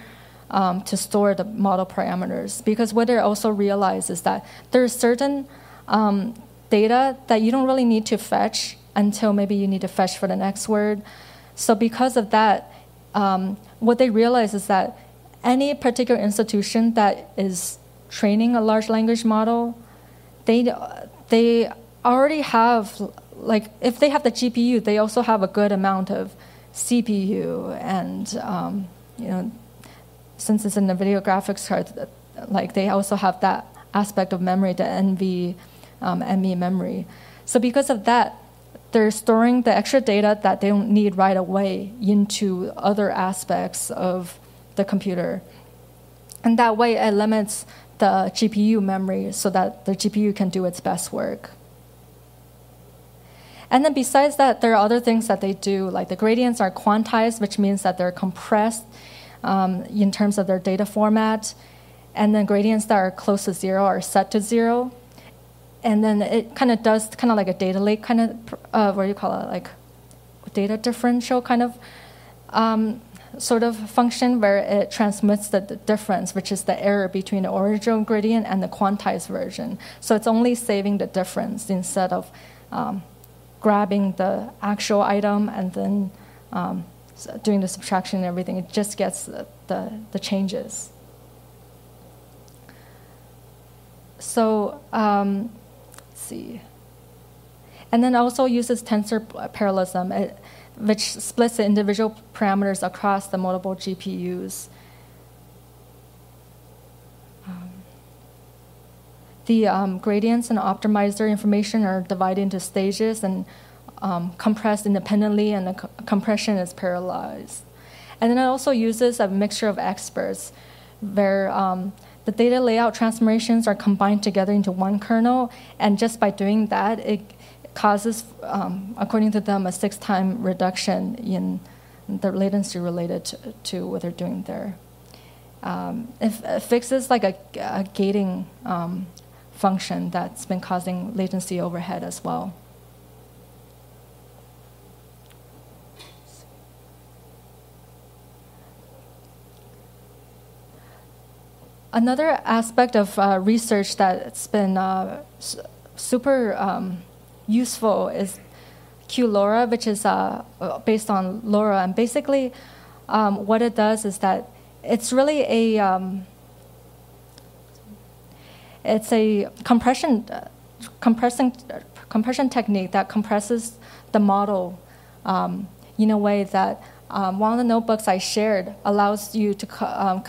um, to store the model parameters. Because what they also realize is that there's certain um, data that you don't really need to fetch until maybe you need to fetch for the next word. So because of that, um, what they realize is that any particular institution that is training a large language model, they they already have like if they have the GPU, they also have a good amount of CPU and um, you know since it's in the video graphics card, like they also have that aspect of memory, the NV, um, ME memory. So because of that, they're storing the extra data that they don't need right away into other aspects of the computer. And that way it limits the GPU memory so that the GPU can do its best work. And then besides that, there are other things that they do, like the gradients are quantized, which means that they're compressed um, in terms of their data format. And then gradients that are close to zero are set to zero. And then it kind of does kind of like a data lake kind of, uh, what do you call it, like data differential kind of um, sort of function where it transmits the difference, which is the error between the original gradient and the quantized version. So it's only saving the difference instead of um, grabbing the actual item and then um, doing the subtraction and everything, it just gets the, the, the changes. So, um, let's see. And then also uses tensor parallelism, it, which splits the individual parameters across the multiple GPUs. The um, gradients and optimizer information are divided into stages, and um, compressed independently and the co- compression is parallelized. And then it also uses a mixture of experts where um, the data layout transformations are combined together into one kernel, and just by doing that, it causes, um, according to them, a six time reduction in the latency related to, to what they're doing there. Um, it, it, fixes like a, a gating um, function that's been causing latency overhead as well. another aspect of uh, research that's been uh, super um, useful is QLoRa, which is uh, based on LoRa. And basically, um, what it does is that it's really a um, it's a compression compressing compression technique that compresses the model um, in a way that um, one of the notebooks I shared allows you to, um,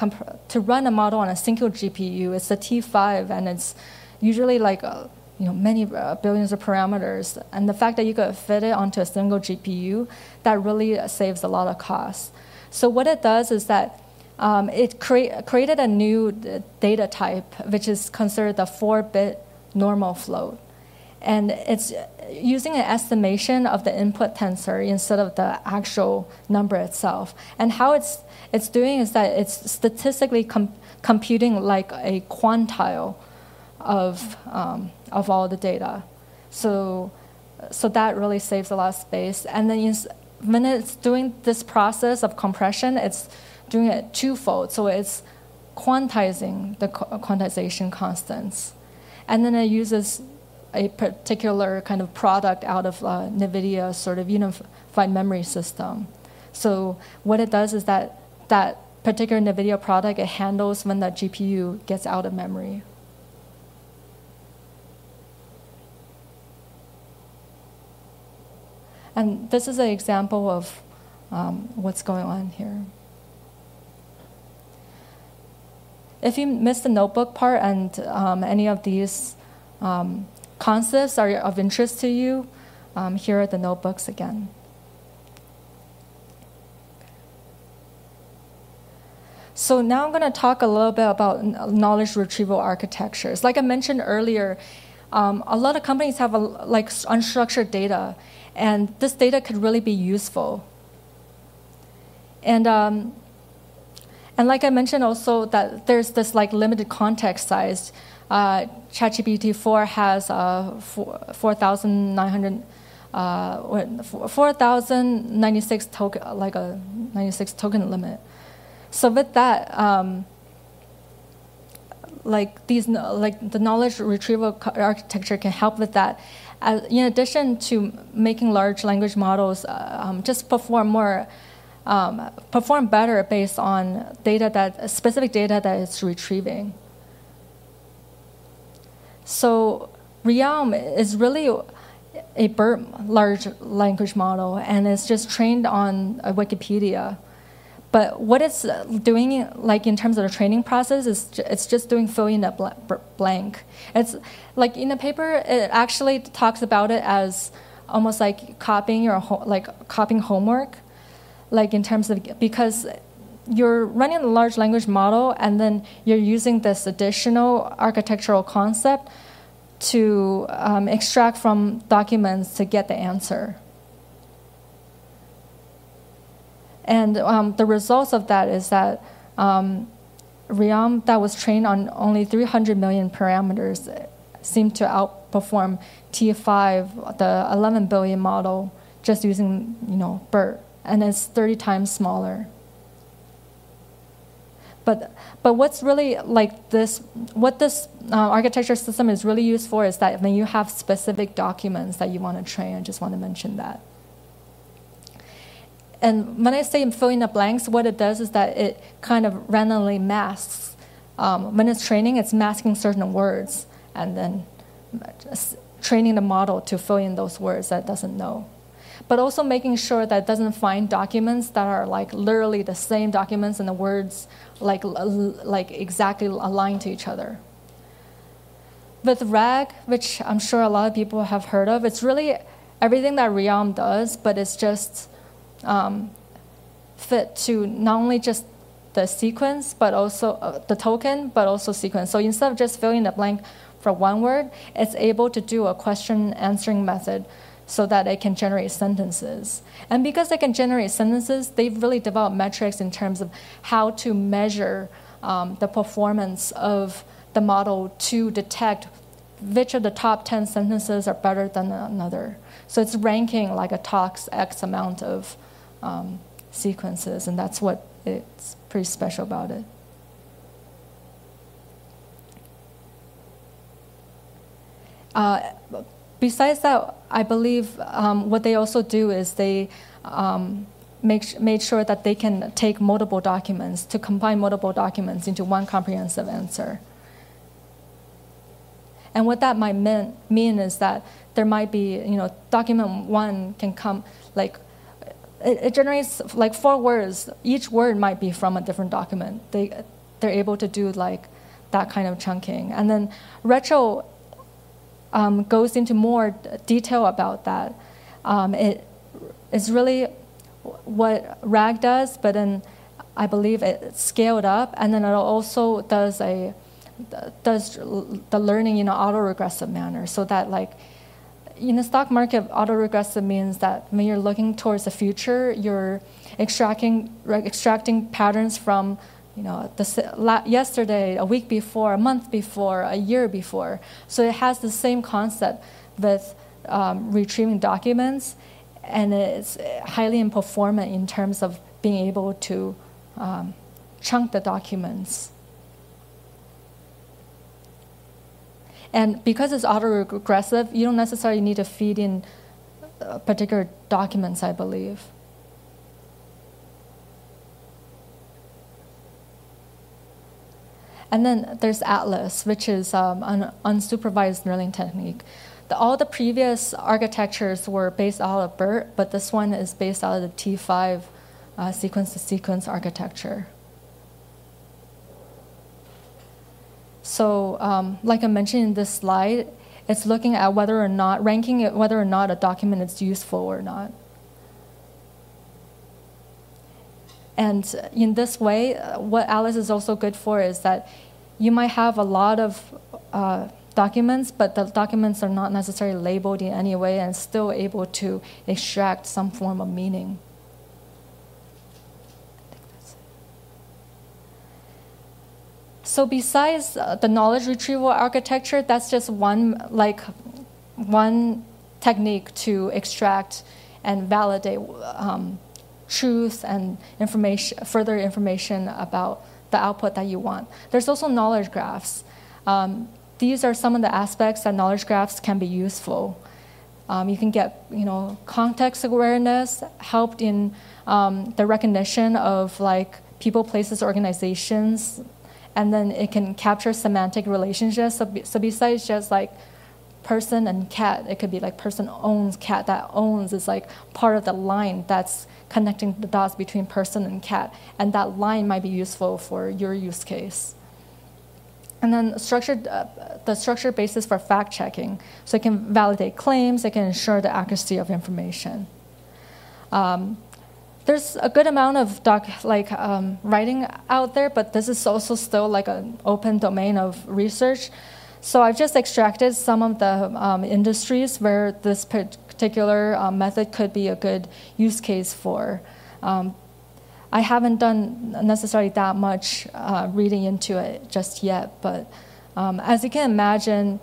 to run a model on a single GPU. It's a T5, and it's usually like uh, you know many uh, billions of parameters. And the fact that you could fit it onto a single GPU, that really saves a lot of costs. So what it does is that um, it crea- created a new data type, which is considered the 4-bit normal float. And it's using an estimation of the input tensor instead of the actual number itself. And how it's, it's doing is that it's statistically com- computing like a quantile of, um, of all the data. So, so that really saves a lot of space. And then when it's doing this process of compression, it's doing it twofold. So it's quantizing the quantization constants. And then it uses a particular kind of product out of uh, NVIDIA sort of unified memory system. So what it does is that that particular NVIDIA product, it handles when the GPU gets out of memory. And this is an example of um, what's going on here. If you missed the notebook part and um, any of these um, concepts are of interest to you, um, here are the notebooks again. So now I'm going to talk a little bit about knowledge retrieval architectures. Like I mentioned earlier, um, a lot of companies have a, like unstructured data, and this data could really be useful. And um, and like I mentioned also that there's this like limited context size. Uh, ChatGPT 4 has uh, 4,900, uh, 4,096 token, like a 96 token limit. So with that, um, like these, like the knowledge retrieval architecture can help with that. Uh, in addition to making large language models uh, um, just perform more, um, perform better based on data that specific data that it's retrieving. So Realm is really a BERT large language model, and it's just trained on uh, Wikipedia. But what it's doing, like in terms of the training process, is it's just doing filling the blank. It's like in the paper, it actually talks about it as almost like copying your like copying homework, like in terms of because you're running a large language model and then you're using this additional architectural concept to um, extract from documents to get the answer. And um, the results of that is that um, Realm that was trained on only 300 million parameters seemed to outperform T5, the 11 billion model, just using you know BERT, and it's 30 times smaller. But, but what's really like this, what this uh, architecture system is really used for is that when you have specific documents that you want to train, I just want to mention that. And when I say fill in the blanks, what it does is that it kind of randomly masks. Um, when it's training, it's masking certain words and then training the model to fill in those words that doesn't know but also making sure that it doesn't find documents that are like literally the same documents and the words like, like exactly aligned to each other. With RAG, which I'm sure a lot of people have heard of, it's really everything that Realm does, but it's just um, fit to not only just the sequence, but also uh, the token, but also sequence. So instead of just filling the blank for one word, it's able to do a question answering method so that they can generate sentences. And because they can generate sentences, they've really developed metrics in terms of how to measure um, the performance of the model to detect which of the top 10 sentences are better than another. So it's ranking like a talk's X amount of um, sequences, and that's what it's pretty special about it. Uh, besides that, I believe um, what they also do is they um, make made sure that they can take multiple documents to combine multiple documents into one comprehensive answer. And what that might mean, mean is that there might be, you know, document one can come like it, it, generates like four words. Each word might be from a different document. They they're able to do like that kind of chunking, and then retro um, goes into more detail about that. Um, it is really what RAG does, but then I believe it scaled up, and then it also does a does the learning in an autoregressive manner, so that like in the stock market, autoregressive means that when you're looking towards the future, you're extracting extracting patterns from you know yesterday, a week before, a month before, a year before. So it has the same concept with um, retrieving documents, and it's highly performant in terms of being able to um, chunk the documents. And because it's autoregressive, you don't necessarily need to feed in uh, particular documents, I believe. And then there's Atlas, which is um, an unsupervised learning technique. The, all the previous architectures were based out of BERT, but this one is based out of the T5 uh, sequence to sequence architecture. So, um, like I mentioned in this slide, it's looking at whether or not, ranking it, whether or not a document is useful or not. And in this way, uh, what Atlas is also good for is that you might have a lot of uh, documents, but the documents are not necessarily labeled in any way and still able to extract some form of meaning. So besides uh, the knowledge retrieval architecture, that's just one like one technique to extract and validate um, truth and information, further information about the output that you want. There's also knowledge graphs. Um, these are some of the aspects that knowledge graphs can be useful. Um, you can get, you know, context awareness, helped in um, the recognition of like people, places, organizations, and then it can capture semantic relationships. So, so besides just like person and cat, it could be like person owns cat. That owns is like part of the line that's connecting the dots between person and cat, and that line might be useful for your use case. And then structured, uh, the structured basis for fact checking. So it can validate claims, it can ensure the accuracy of information. Um, there's a good amount of doc like um, writing out there, but this is also still like an open domain of research. So I've just extracted some of the um, industries where this particular um, method could be a good use case for. Um, I haven't done necessarily that much uh, reading into it just yet, but um, as you can imagine,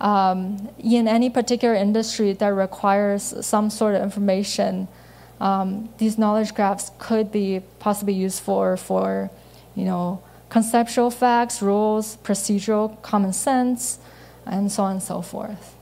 um, in any particular industry that requires some sort of information these knowledge graphs could be possibly used for, for you know, conceptual facts, rules, procedural common sense, and so on and so forth.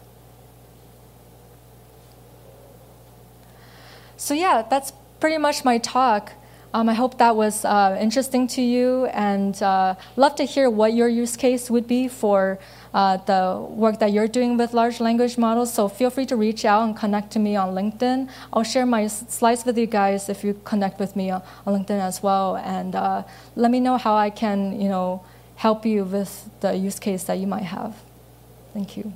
So yeah, that's pretty much my talk. Um, I hope that was uh, interesting to you, and uh, love to hear what your use case would be for uh, the work that you're doing with large language models. So feel free to reach out and connect to me on LinkedIn. I'll share my slides with you guys if you connect with me on, LinkedIn as well. And uh, let me know how I can, you know, help you with the use case that you might have. Thank you.